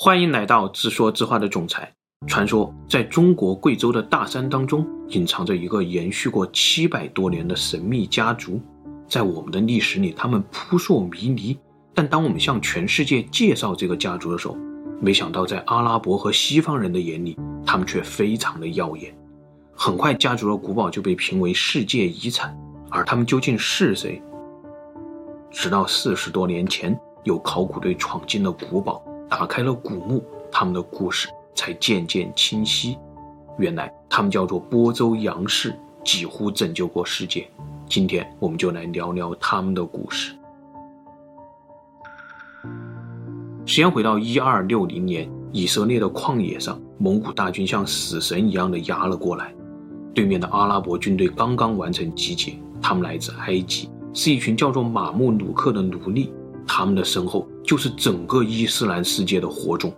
欢迎来到自说自话的总裁。传说在中国贵州的大山当中，隐藏着一个延续过七百多年的神秘家族。在我们的历史里，他们扑朔迷离。但当我们向全世界介绍这个家族的时候，没想到在阿拉伯和西方人的眼里，他们却非常的耀眼。很快，家族的古堡就被评为世界遗产。而他们究竟是谁？直到四十多年前，有考古队闯进了古堡。打开了古墓，他们的故事才渐渐清晰。原来他们叫做波州杨氏，几乎拯救过世界。今天我们就来聊聊他们的故事。时间回到一二六零年，以色列的旷野上，蒙古大军像死神一样的压了过来。对面的阿拉伯军队刚刚完成集结，他们来自埃及，是一群叫做马木鲁克的奴隶。他们的身后就是整个伊斯兰世界的火种。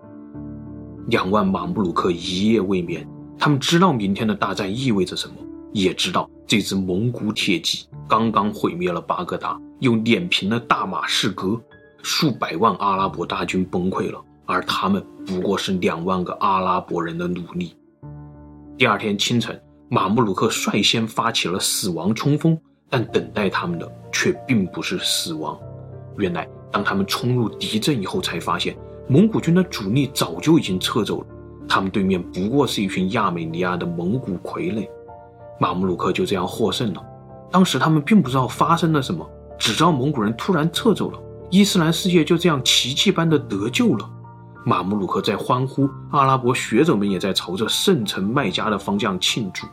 两万马木鲁克一夜未眠，他们知道明天的大战意味着什么，也知道这支蒙古铁骑刚刚毁灭了巴格达，又碾平了大马士革，数百万阿拉伯大军崩溃了，而他们不过是两万个阿拉伯人的奴隶。第二天清晨，马木鲁克率先发起了死亡冲锋，但等待他们的却并不是死亡。原来。当他们冲入敌阵以后，才发现蒙古军的主力早就已经撤走了。他们对面不过是一群亚美尼亚的蒙古傀儡。马木鲁克就这样获胜了。当时他们并不知道发生了什么，只知道蒙古人突然撤走了，伊斯兰世界就这样奇迹般的得救了。马木鲁克在欢呼，阿拉伯学者们也在朝着圣城麦加的方向庆祝。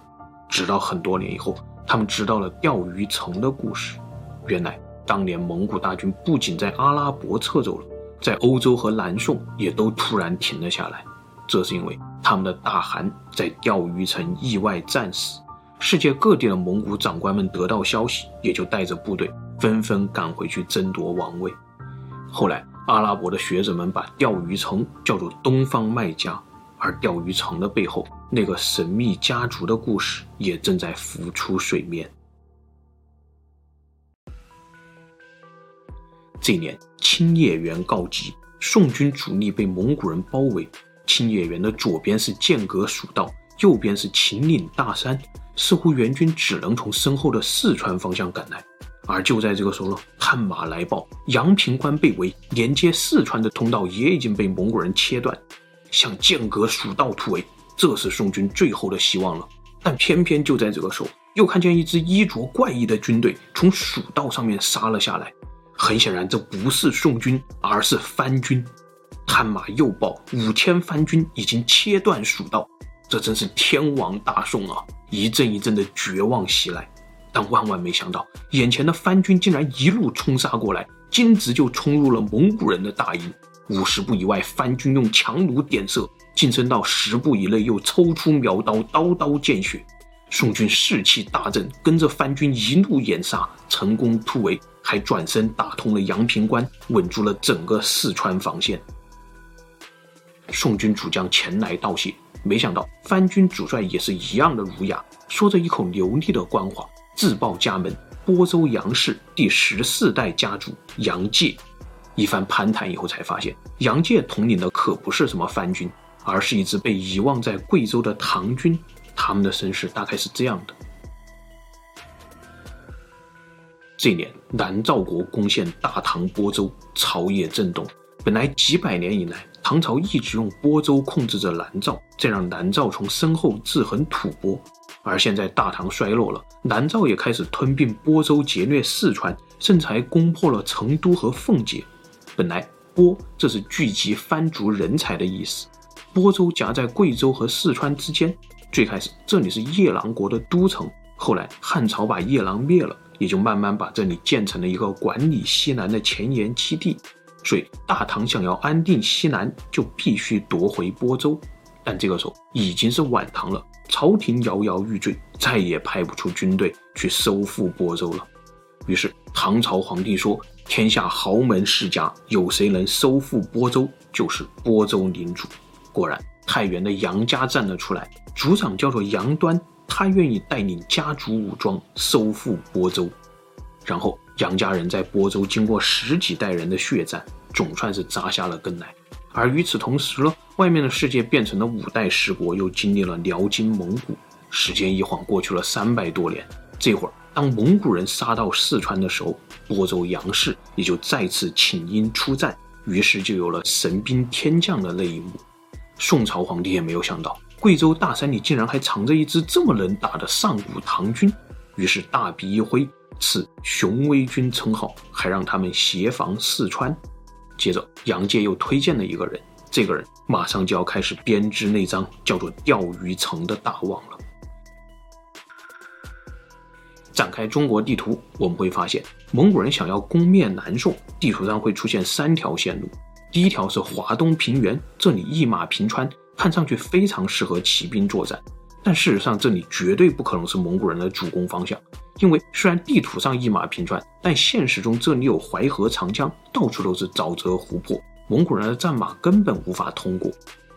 直到很多年以后，他们知道了钓鱼城的故事。原来。当年蒙古大军不仅在阿拉伯撤走了，在欧洲和南宋也都突然停了下来。这是因为他们的大汗在钓鱼城意外战死。世界各地的蒙古长官们得到消息，也就带着部队纷纷赶回去争夺王位。后来，阿拉伯的学者们把钓鱼城叫做东方麦加，而钓鱼城的背后那个神秘家族的故事也正在浮出水面。这年，青叶原告急，宋军主力被蒙古人包围。青叶原的左边是剑阁蜀道，右边是秦岭大山，似乎援军只能从身后的四川方向赶来。而就在这个时候呢，探马来报，阳平关被围，连接四川的通道也已经被蒙古人切断，向剑阁蜀道突围，这是宋军最后的希望了。但偏偏就在这个时候，又看见一支衣着怪异的军队从蜀道上面杀了下来。很显然，这不是宋军，而是番军。探马又报，五千番军已经切断蜀道，这真是天亡大宋啊！一阵一阵的绝望袭来。但万万没想到，眼前的番军竟然一路冲杀过来，径直就冲入了蒙古人的大营。五十步以外，番军用强弩点射；近身到十步以内，又抽出苗刀，刀刀见血。宋军士气大振，跟着番军一路掩杀，成功突围。还转身打通了阳平关，稳住了整个四川防线。宋军主将前来道谢，没想到番军主帅也是一样的儒雅，说着一口流利的官话，自报家门：播州杨氏第十四代家主杨介。一番攀谈以后，才发现杨介统领的可不是什么番军，而是一支被遗忘在贵州的唐军。他们的身世大概是这样的。这年，南诏国攻陷大唐播州，朝野震动。本来几百年以来，唐朝一直用播州控制着南诏，这让南诏从身后制衡吐蕃。而现在大唐衰落了，南诏也开始吞并播州，劫掠四川，甚至还攻破了成都和奉节。本来播这是聚集番族人才的意思，播州夹在贵州和四川之间。最开始这里是夜郎国的都城，后来汉朝把夜郎灭了。也就慢慢把这里建成了一个管理西南的前沿基地，所以大唐想要安定西南，就必须夺回播州。但这个时候已经是晚唐了，朝廷摇摇欲坠，再也派不出军队去收复播州了。于是唐朝皇帝说：“天下豪门世家，有谁能收复播州，就是播州领主。”果然，太原的杨家站了出来，族长叫做杨端。他愿意带领家族武装收复播州，然后杨家人在播州经过十几代人的血战，总算是扎下了根来。而与此同时呢，外面的世界变成了五代十国，又经历了辽金蒙古。时间一晃过去了三百多年，这会儿当蒙古人杀到四川的时候，播州杨氏也就再次请缨出战，于是就有了神兵天降的那一幕。宋朝皇帝也没有想到，贵州大山里竟然还藏着一支这么能打的上古唐军，于是大笔一挥，赐雄威军称号，还让他们协防四川。接着，杨介又推荐了一个人，这个人马上就要开始编织那张叫做钓鱼城的大网了。展开中国地图，我们会发现，蒙古人想要攻灭南宋，地图上会出现三条线路。第一条是华东平原，这里一马平川，看上去非常适合骑兵作战。但事实上，这里绝对不可能是蒙古人的主攻方向，因为虽然地图上一马平川，但现实中这里有淮河、长江，到处都是沼泽湖泊，蒙古人的战马根本无法通过。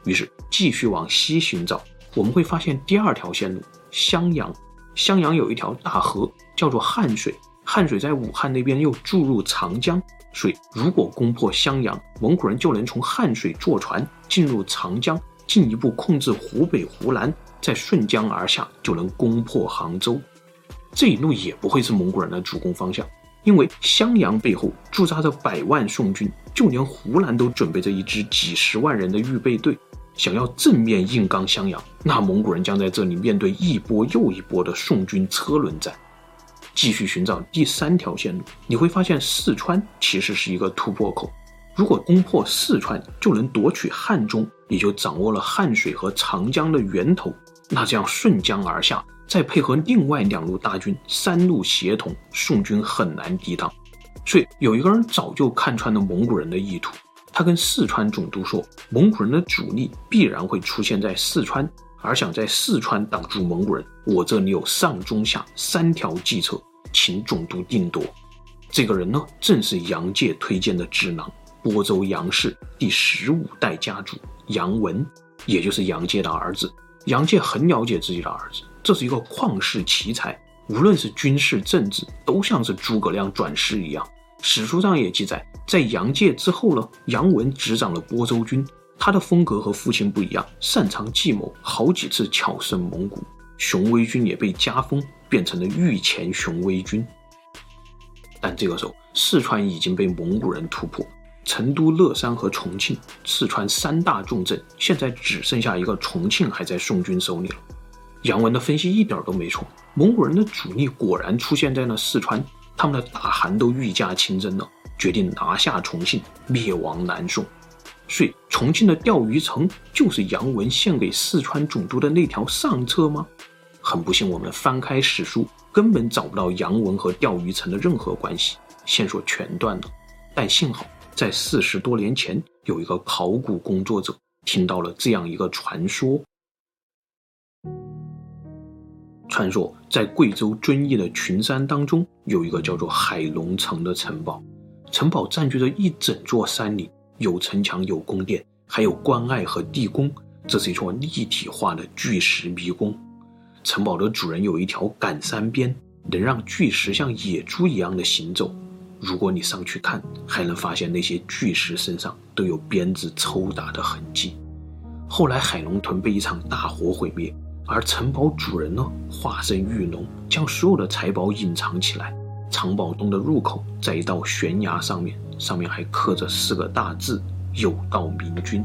于是继续往西寻找，我们会发现第二条线路襄阳。襄阳有一条大河，叫做汉水。汉水在武汉那边又注入长江，所以如果攻破襄阳，蒙古人就能从汉水坐船进入长江，进一步控制湖北、湖南，再顺江而下就能攻破杭州。这一路也不会是蒙古人的主攻方向，因为襄阳背后驻扎着百万宋军，就连湖南都准备着一支几十万人的预备队。想要正面硬刚襄阳，那蒙古人将在这里面对一波又一波的宋军车轮战。继续寻找第三条线路，你会发现四川其实是一个突破口。如果攻破四川，就能夺取汉中，也就掌握了汉水和长江的源头。那这样顺江而下，再配合另外两路大军，三路协同，宋军很难抵挡。所以有一个人早就看穿了蒙古人的意图。他跟四川总督说，蒙古人的主力必然会出现在四川，而想在四川挡住蒙古人，我这里有上中下三条计策，请总督定夺。这个人呢，正是杨介推荐的智囊，播州杨氏第十五代家主杨文，也就是杨介的儿子。杨介很了解自己的儿子，这是一个旷世奇才，无论是军事政治，都像是诸葛亮转世一样。史书上也记载，在杨介之后呢，杨文执掌了播州军。他的风格和父亲不一样，擅长计谋，好几次巧胜蒙古。雄威军也被加封，变成了御前雄威军。但这个时候，四川已经被蒙古人突破，成都、乐山和重庆，四川三大重镇，现在只剩下一个重庆还在宋军手里了。杨文的分析一点都没错，蒙古人的主力果然出现在了四川。他们的大汗都御驾亲征了，决定拿下重庆，灭亡南宋。所以，重庆的钓鱼城就是杨文献给四川总督的那条上策吗？很不幸，我们翻开史书，根本找不到杨文和钓鱼城的任何关系，线索全断了。但幸好，在四十多年前，有一个考古工作者听到了这样一个传说。传说在贵州遵义的群山当中，有一个叫做海龙城的城堡。城堡占据着一整座山岭，有城墙，有宫殿，还有关隘和地宫。这是一座立体化的巨石迷宫。城堡的主人有一条赶山鞭，能让巨石像野猪一样的行走。如果你上去看，还能发现那些巨石身上都有鞭子抽打的痕迹。后来海龙屯被一场大火毁灭。而城堡主人呢，化身玉龙，将所有的财宝隐藏起来。藏宝洞的入口在一道悬崖上面，上面还刻着四个大字“有道明君”。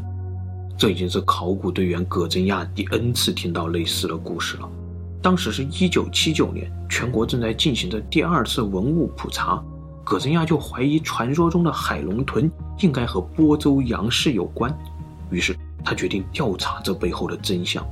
这已经是考古队员葛振亚第 N 次听到类似的故事了。当时是一九七九年，全国正在进行着第二次文物普查，葛振亚就怀疑传说中的海龙屯应该和播州杨氏有关，于是他决定调查这背后的真相。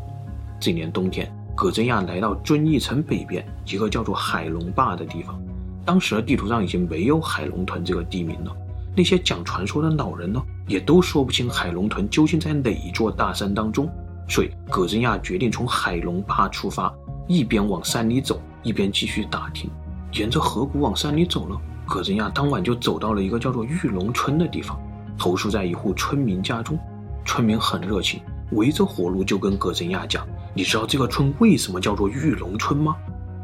这年冬天，葛振亚来到遵义城北边一个叫做海龙坝的地方。当时的地图上已经没有海龙屯这个地名了。那些讲传说的老人呢，也都说不清海龙屯究竟在哪一座大山当中。所以，葛振亚决定从海龙坝出发，一边往山里走，一边继续打听。沿着河谷往山里走了，葛振亚当晚就走到了一个叫做玉龙村的地方，投宿在一户村民家中。村民很热情，围着火炉就跟葛振亚讲。你知道这个村为什么叫做玉龙村吗？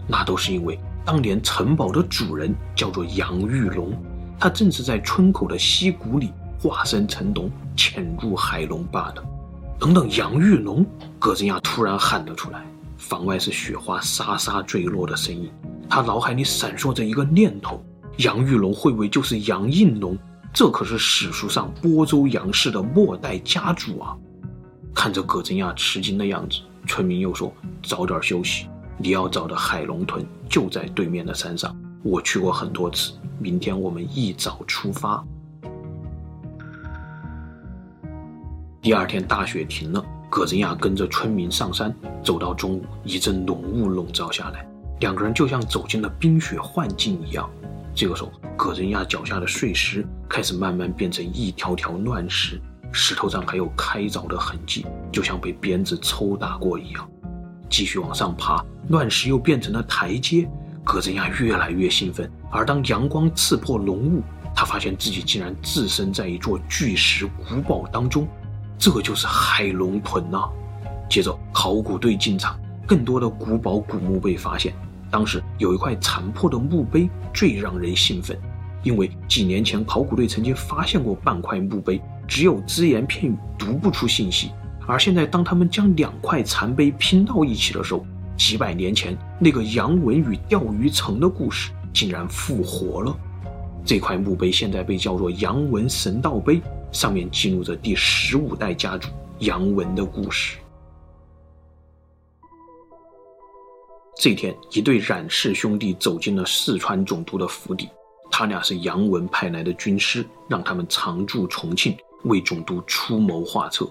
那都是因为当年城堡的主人叫做杨玉龙，他正是在村口的溪谷里化身成龙，潜入海龙罢了。等等，杨玉龙！葛振亚突然喊了出来。房外是雪花沙沙坠落的声音，他脑海里闪烁着一个念头：杨玉龙会不会就是杨应龙？这可是史书上播州杨氏的末代家主啊！看着葛振亚吃惊的样子，村民又说：“早点休息，你要找的海龙屯就在对面的山上，我去过很多次。明天我们一早出发。”第二天大雪停了，葛振亚跟着村民上山，走到中午，一阵浓雾笼罩下来，两个人就像走进了冰雪幻境一样。这个时候，葛振亚脚下的碎石开始慢慢变成一条条乱石，石头上还有开凿的痕迹，就像被鞭子抽打过一样。继续往上爬，乱石又变成了台阶，葛振亚越来越兴奋。而当阳光刺破浓雾，他发现自己竟然置身在一座巨石古堡当中。这就是海龙屯呐、接着考古队进场，更多的古堡古墓被发现。当时有一块残破的墓碑最让人兴奋，因为几年前考古队曾经发现过半块墓碑，只有只言片语，读不出信息。而现在当他们将两块残碑拼到一起的时候，几百年前那个杨文与钓鱼城的故事竟然复活了。这块墓碑现在被叫做杨文神道碑。上面记录着第十五代家主杨文的故事。这天，一对冉氏兄弟走进了四川总督的府邸。他俩是杨文派来的军师，让他们常驻重庆，为总督出谋划策。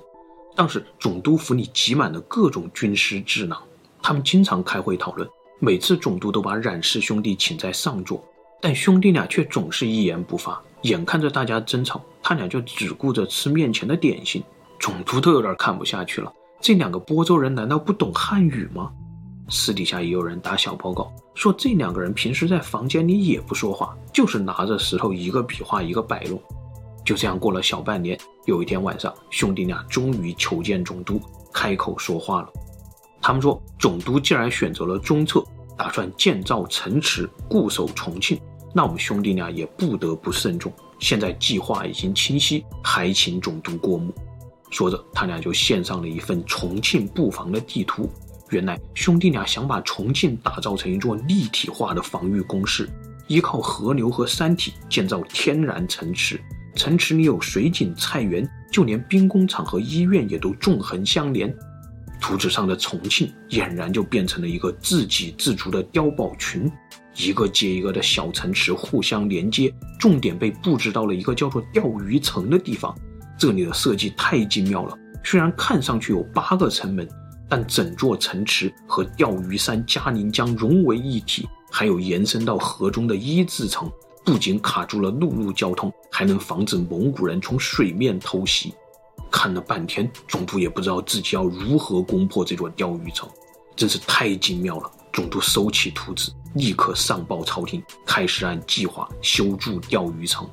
当时，总督府里挤满了各种军师智囊，他们经常开会讨论。每次总督都把冉氏兄弟请在上座，但兄弟俩却总是一言不发。眼看着大家争吵，他俩就只顾着吃面前的点心。总督都有点看不下去了，这两个播州人难道不懂汉语吗？私底下也有人打小报告说，这两个人平时在房间里也不说话，就是拿着石头一个比划一个摆弄。就这样过了小半年，有一天晚上，兄弟俩终于求见总督，开口说话了。他们说，总督既然选择了中策，打算建造城池，固守重庆。那我们兄弟俩也不得不慎重。现在计划已经清晰，还请总督过目。说着，他俩就献上了一份重庆布防的地图。原来兄弟俩想把重庆打造成一座立体化的防御工事，依靠河流和山体建造天然城池。城池里有水井、菜园，就连兵工厂和医院也都纵横相连。图纸上的重庆俨然就变成了一个自给自足的碉堡群。一个接一个的小城池互相连接，重点被布置到了一个叫做钓鱼城的地方。这里的设计太精妙了，虽然看上去有八个城门，但整座城池和钓鱼山嘉陵江融为一体，还有延伸到河中的一字城，不仅卡住了陆路交通，还能防止蒙古人从水面偷袭。看了半天，总督也不知道自己要如何攻破这座钓鱼城，真是太精妙了。总督收起图纸，立刻上报朝廷，开始按计划修筑钓鱼城。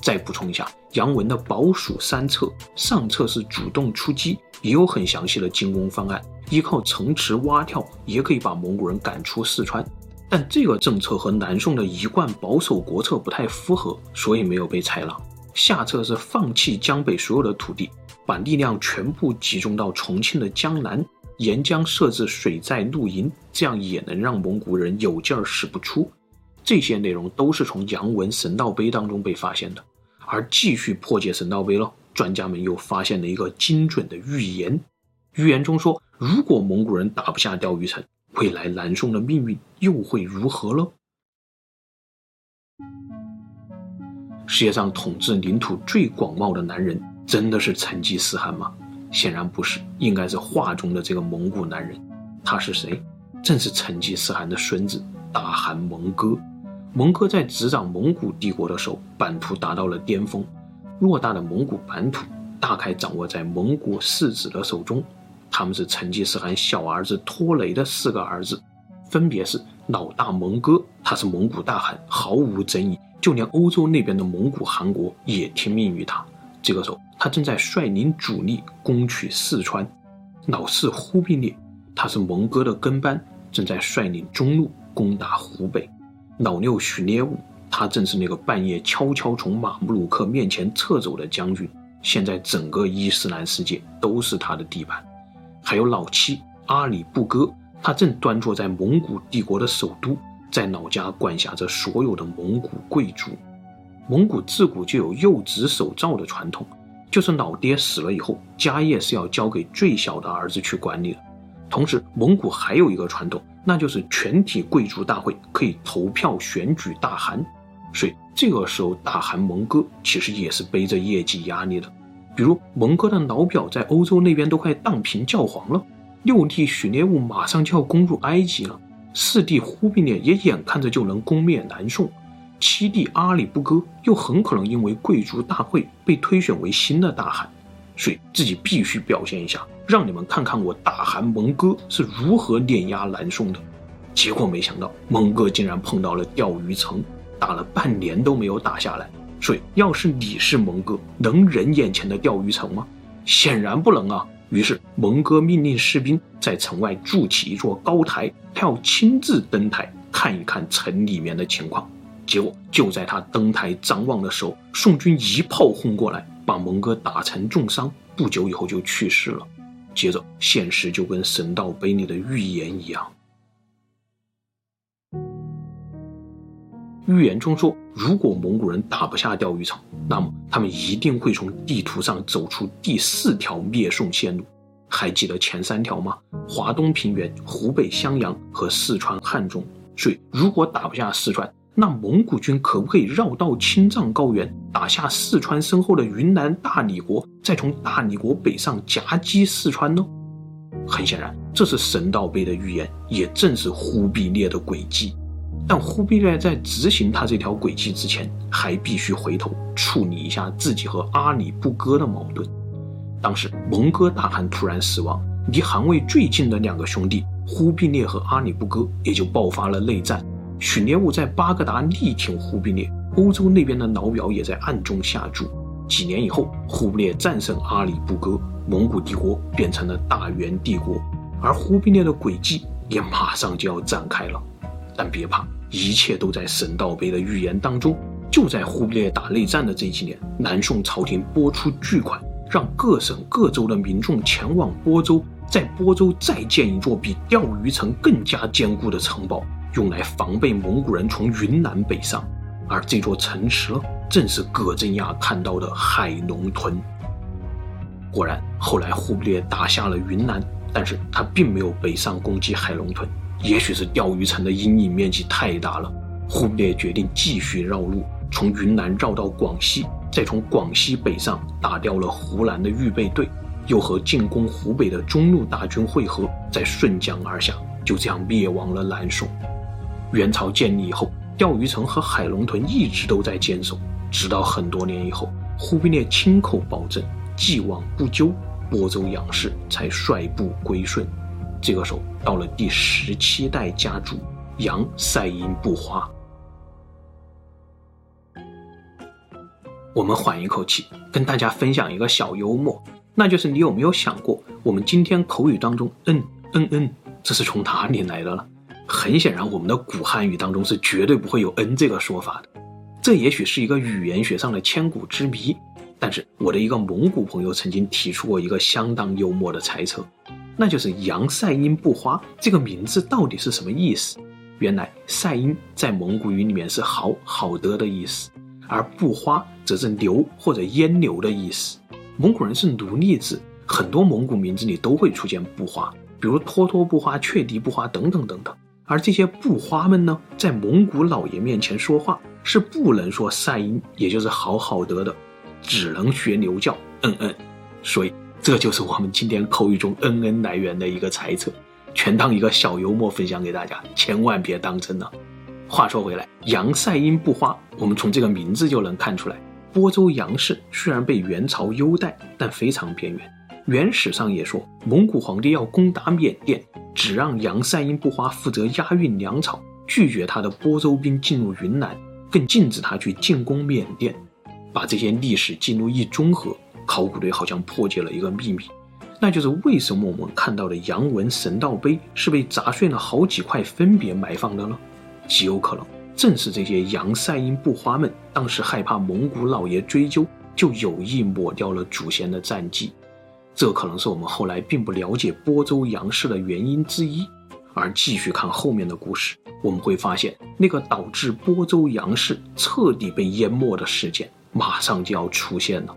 再补充一下，杨文的保署三策，上策是主动出击，也有很详细的进攻方案，依靠城池蛙跳也可以把蒙古人赶出四川。但这个政策和南宋的一贯保守国策不太符合，所以没有被采纳。下策是放弃江北所有的土地，把力量全部集中到重庆的江南。沿江设置水寨露营，这样也能让蒙古人有劲儿使不出。这些内容都是从杨文神道碑当中被发现的。而继续破解神道碑了，专家们又发现了一个精准的预言。预言中说，如果蒙古人打不下钓鱼城，未来南宋的命运又会如何呢？世界上统治领土最广袤的男人，真的是成吉思汗吗？显然不是，应该是画中的这个蒙古男人。他是谁？正是成吉思汗的孙子大汗蒙哥。蒙哥在执掌蒙古帝国的时候，版图达到了巅峰，偌大的蒙古版图大概掌握在蒙古四子的手中。他们是成吉思汗小儿子拖雷的四个儿子，分别是老大蒙哥，他是蒙古大汗，毫无争议，就连欧洲那边的蒙古汗国也听命于他。这个时候。他正在率领主力攻取四川，老四忽必烈，他是蒙哥的跟班，正在率领中路攻打湖北。老六许烈武，他正是那个半夜悄悄从马木鲁克面前撤走的将军。现在整个伊斯兰世界都是他的地盘。还有老七阿里布哥，他正端坐在蒙古帝国的首都，在老家管辖着所有的蒙古贵族。蒙古自古就有幼子守诏的传统，就是老爹死了以后，家业是要交给最小的儿子去管理的。同时，蒙古还有一个传统，那就是全体贵族大会可以投票选举大汗。所以这个时候，大汗蒙哥其实也是背着业绩压力的。比如蒙哥的老表在欧洲那边都快荡平教皇了，六弟许烈兀马上就要攻入埃及了，四弟忽必烈也眼看着就能攻灭南宋，七弟阿里不哥又很可能因为贵族大会被推选为新的大汗，所以自己必须表现一下，让你们看看我大汗蒙哥是如何碾压南宋的。结果没想到蒙哥竟然碰到了钓鱼城，打了半年都没有打下来。所以，要是你是蒙哥，能忍眼前的钓鱼城吗？显然不能啊。于是，蒙哥命令士兵在城外筑起一座高台，他要亲自登台看一看城里面的情况。结果，就在他登台张望的时候，宋军一炮轰过来，把蒙哥打成重伤，不久以后就去世了。接着，现实就跟神道碑里的预言一样。预言中说，如果蒙古人打不下钓鱼城，那么他们一定会从地图上走出第四条灭宋线路。还记得前三条吗？华东平原、湖北襄阳和四川汉中。所以，如果打不下四川，那蒙古军可不可以绕道青藏高原，打下四川身后的云南大理国，再从大理国北上夹击四川呢？很显然，这是神道碑的预言，也正是忽必烈的诡计。但忽必烈在执行他这条诡计之前，还必须回头处理一下自己和阿里不哥的矛盾。当时蒙哥大汗突然死亡，离汗位最近的两个兄弟忽必烈和阿里不哥也就爆发了内战。许烈兀在巴格达力挺忽必烈，欧洲那边的老表也在暗中下注。几年以后，忽必烈战胜阿里不哥，蒙古帝国变成了大元帝国，而忽必烈的诡计也马上就要展开了。但别怕。一切都在神道碑的预言当中。就在忽必烈打内战的这几年，南宋朝廷拨出巨款，让各省各州的民众前往播州，在播州再建一座比钓鱼城更加坚固的城堡，用来防备蒙古人从云南北上。而这座城池，正是葛振亚看到的海龙屯。果然，后来忽必烈打下了云南，但是他并没有北上攻击海龙屯。也许是钓鱼城的阴影面积太大了，忽必烈决定继续绕路，从云南绕到广西，再从广西北上，打掉了湖南的预备队，又和进攻湖北的中路大军会合，再顺江而下，就这样灭亡了南宋。元朝建立以后，钓鱼城和海龙屯一直都在坚守，直到很多年以后，忽必烈亲口保证，既往不咎，播州杨氏才率部归顺。这个时候到了第十七代家主杨赛因不花，我们缓一口气，跟大家分享一个小幽默，那就是你有没有想过，我们今天口语当中“嗯嗯嗯”这是从哪里来的呢？很显然，我们的古汉语当中是绝对不会有“ “n” ”这个说法的。这也许是一个语言学上的千古之谜，但是我的一个蒙古朋友曾经提出过一个相当幽默的猜测。那就是杨赛因不花这个名字到底是什么意思？原来赛因在蒙古语里面是好好的的意思，而不花则是牛或者阉牛的意思。蒙古人是奴隶制，很多蒙古名字里都会出现不花，比如脱脱不花、雀敌不花等等等等。而这些布花们呢，在蒙古老爷面前说话是不能说赛因，也就是好好的的，只能学牛叫嗯嗯。所以。这就是我们今天口语中“嗯嗯”来源的一个猜测，全当一个小幽默分享给大家，千万别当真了。话说回来，杨赛因布花，我们从这个名字就能看出来，播州杨氏虽然被元朝优待，但非常边缘。原史上也说，蒙古皇帝要攻打缅甸，只让杨赛因不花负责押运粮草，拒绝他的播州兵进入云南，更禁止他去进攻缅甸。把这些历史记录一综合。考古队好像破解了一个秘密，那就是为什么我们看到的杨文神道碑是被砸碎了好几块分别埋放的呢？极有可能正是这些杨赛因部花们，当时害怕蒙古老爷追究，就有意抹掉了祖先的战绩。这可能是我们后来并不了解播州杨氏的原因之一。而继续看后面的故事，我们会发现，那个导致播州杨氏彻底被淹没的事件，马上就要出现了。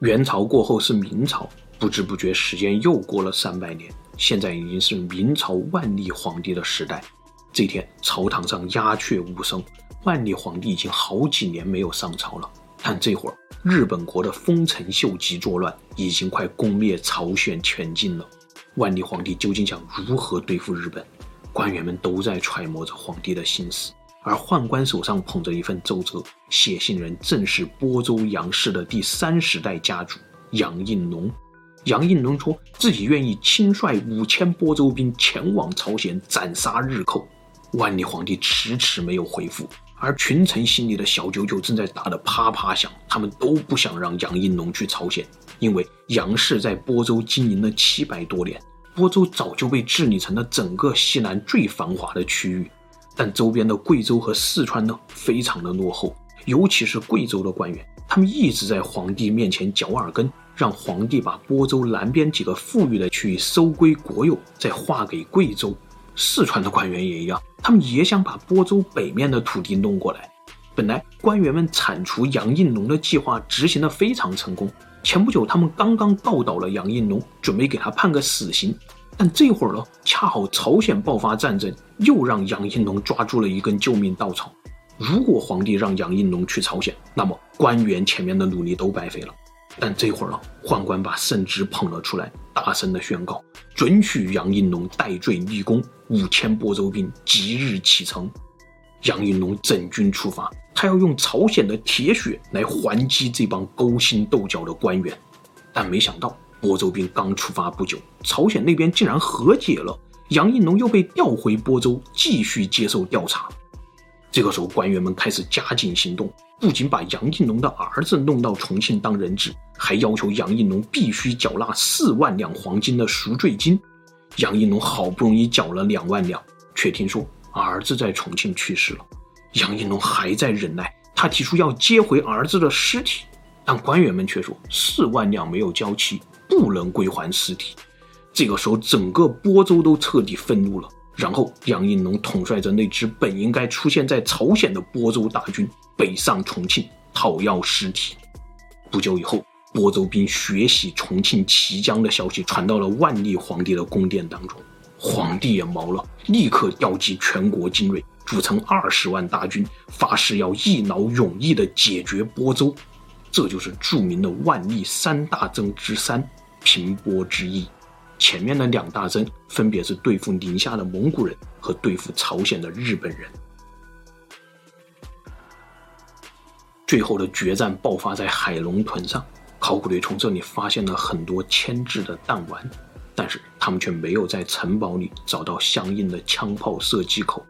元朝过后是明朝，不知不觉时间又过了三百年。现在已经是明朝万历皇帝的时代。这天，朝堂上鸦雀无声，万历皇帝已经好几年没有上朝了。但这会儿，日本国的丰臣秀吉作乱，已经快攻灭朝鲜全境了。万历皇帝究竟想如何对付日本？官员们都在揣摩着皇帝的心思。而宦官手上捧着一份奏折，写信人正是播州杨氏的第三十代家主杨应龙。杨应龙说自己愿意亲率五千播州兵前往朝鲜斩杀日寇。万历皇帝迟迟没有回复，而群臣心里的小九九正在打得啪啪响。他们都不想让杨应龙去朝鲜，因为杨氏在播州经营了七百多年，播州早就被治理成了整个西南最繁华的区域。但周边的贵州和四川呢，非常的落后，尤其是贵州的官员，他们一直在皇帝面前嚼耳根。让皇帝把播州南边几个富裕的区域收归国有，再划给贵州。四川的官员也一样，他们也想把播州北面的土地弄过来。本来官员们铲除杨应龙的计划执行得非常成功。前不久，他们刚刚告倒了杨应龙，准备给他判个死刑。但这会儿呢，恰好朝鲜爆发战争，又让杨应龙抓住了一根救命稻草。如果皇帝让杨应龙去朝鲜，那么官员前面的努力都白费了。但这会儿啊，宦官把圣旨捧了出来，大声的宣告：准许杨应龙戴罪立功，五千播州兵即日启程。杨应龙整军出发，他要用朝鲜的铁血来还击这帮勾心斗角的官员。但没想到，播州兵刚出发不久，朝鲜那边竟然和解了，杨应龙又被调回播州，继续接受调查。这个时候，官员们开始加紧行动。不仅把杨应龙的儿子弄到重庆当人质，还要求杨应龙必须缴纳四万两黄金的赎罪金。杨应龙好不容易缴了两万两，却听说儿子在重庆去世了。杨应龙还在忍耐，他提出要接回儿子的尸体，但官员们却说四万两没有交齐，不能归还尸体。这个时候，整个播州都彻底愤怒了。然后，杨应龙统帅着那支本应该出现在朝鲜的播州大军。北上重庆讨要尸体。不久以后，播州兵血洗重庆綦江的消息传到了万历皇帝的宫殿当中，皇帝也毛了，立刻调集全国精锐，组成二十万大军，发誓要一劳永逸地解决播州。这就是著名的万历三大征之三——平播之役。前面的两大征分别是对付宁夏的蒙古人和对付朝鲜的日本人。最后的决战爆发在海龙屯上，考古队从这里发现了很多铅制的弹丸，但是他们却没有在城堡里找到相应的枪炮射击口。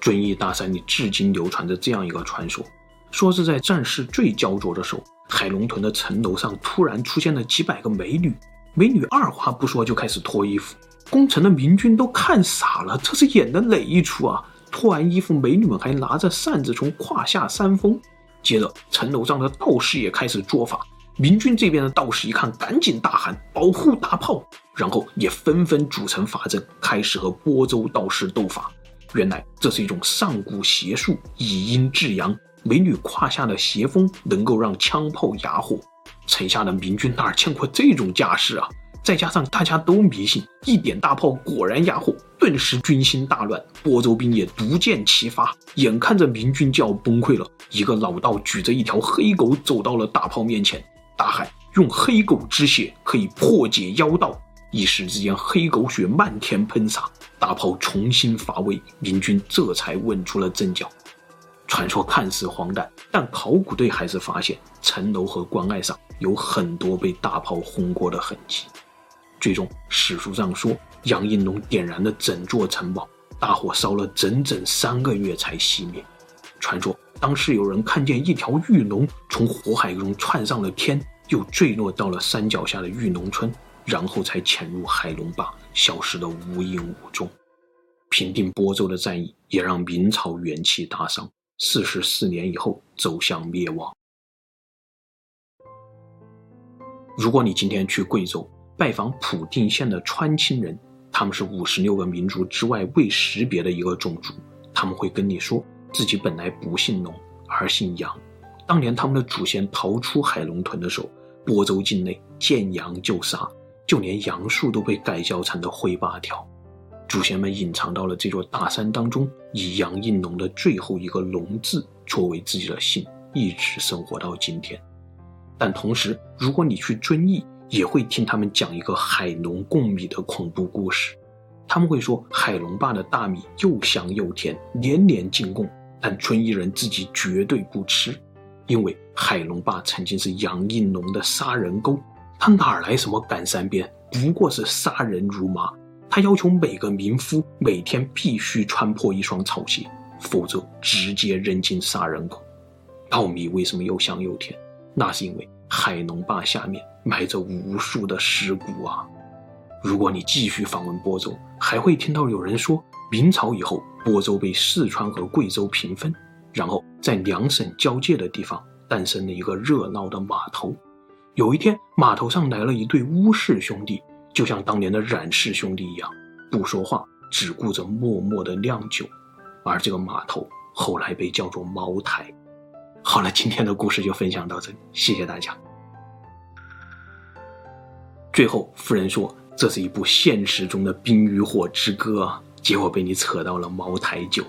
遵义大山里至今流传着这样一个传说，说是在战事最焦灼的时候，海龙屯的城楼上突然出现了几百个美女，美女二话不说就开始脱衣服，攻城的明军都看傻了，这是演的哪一出啊？脱完衣服，美女们还拿着扇子从胯下扇风。接着，城楼上的道士也开始做法。明军这边的道士一看，赶紧大喊“保护大炮”，然后也纷纷组成法阵，开始和播州道士斗法。原来这是一种上古邪术，以阴制阳。美女胯下的邪风能够让枪炮哑火。城下的明军哪儿见过这种架势啊？再加上大家都迷信，一点大炮果然压火，顿时军心大乱，播州兵也毒箭齐发，眼看着明军就要崩溃了。一个老道举着一条黑狗走到了大炮面前，大喊：“用黑狗之血可以破解妖道！”一时之间，黑狗血漫天喷洒，大炮重新发威，明军这才稳住了阵脚。传说看似荒诞，但考古队还是发现城楼和关隘上有很多被大炮轰过的痕迹。最终，史书上说，杨应龙点燃了整座城堡，大火烧了整整三个月才熄灭。传说当时有人看见一条玉龙从火海中窜上了天，又坠落到了山脚下的玉龙村，然后才潜入海龙坝，消失得无影无踪。平定播州的战役也让明朝元气大伤，四十四年以后走向灭亡。如果你今天去贵州拜访普定县的川青人，他们是五十六个民族之外未识别的一个种族，他们会跟你说自己本来不姓龙，而姓杨。当年他们的祖先逃出海龙屯的时候，播州境内见杨就杀，就连杨树都被改造成了灰八条。祖先们隐藏到了这座大山当中，以杨应龙的最后一个龙字作为自己的姓，一直生活到今天。但同时，如果你去遵义，也会听他们讲一个海龙贡米的恐怖故事。他们会说，海龙坝的大米又香又甜，年年进贡，但遵义人自己绝对不吃，因为海龙坝曾经是杨应龙的杀人沟，他哪来什么赶山鞭？不过是杀人如麻。他要求每个民夫每天必须穿破一双草鞋，否则直接扔进杀人口。稻米为什么又香又甜？那是因为海龙坝下面埋着无数的尸骨啊！如果你继续访问播州，还会听到有人说，明朝以后，播州被四川和贵州平分，然后在两省交界的地方诞生了一个热闹的码头。有一天，码头上来了一对乌氏兄弟，就像当年的冉氏兄弟一样，不说话，只顾着默默的酿酒。而这个码头后来被叫做茅台。好了，今天的故事就分享到这里，谢谢大家。最后，夫人说这是一部现实中的《冰与火之歌》，结果被你扯到了茅台酒。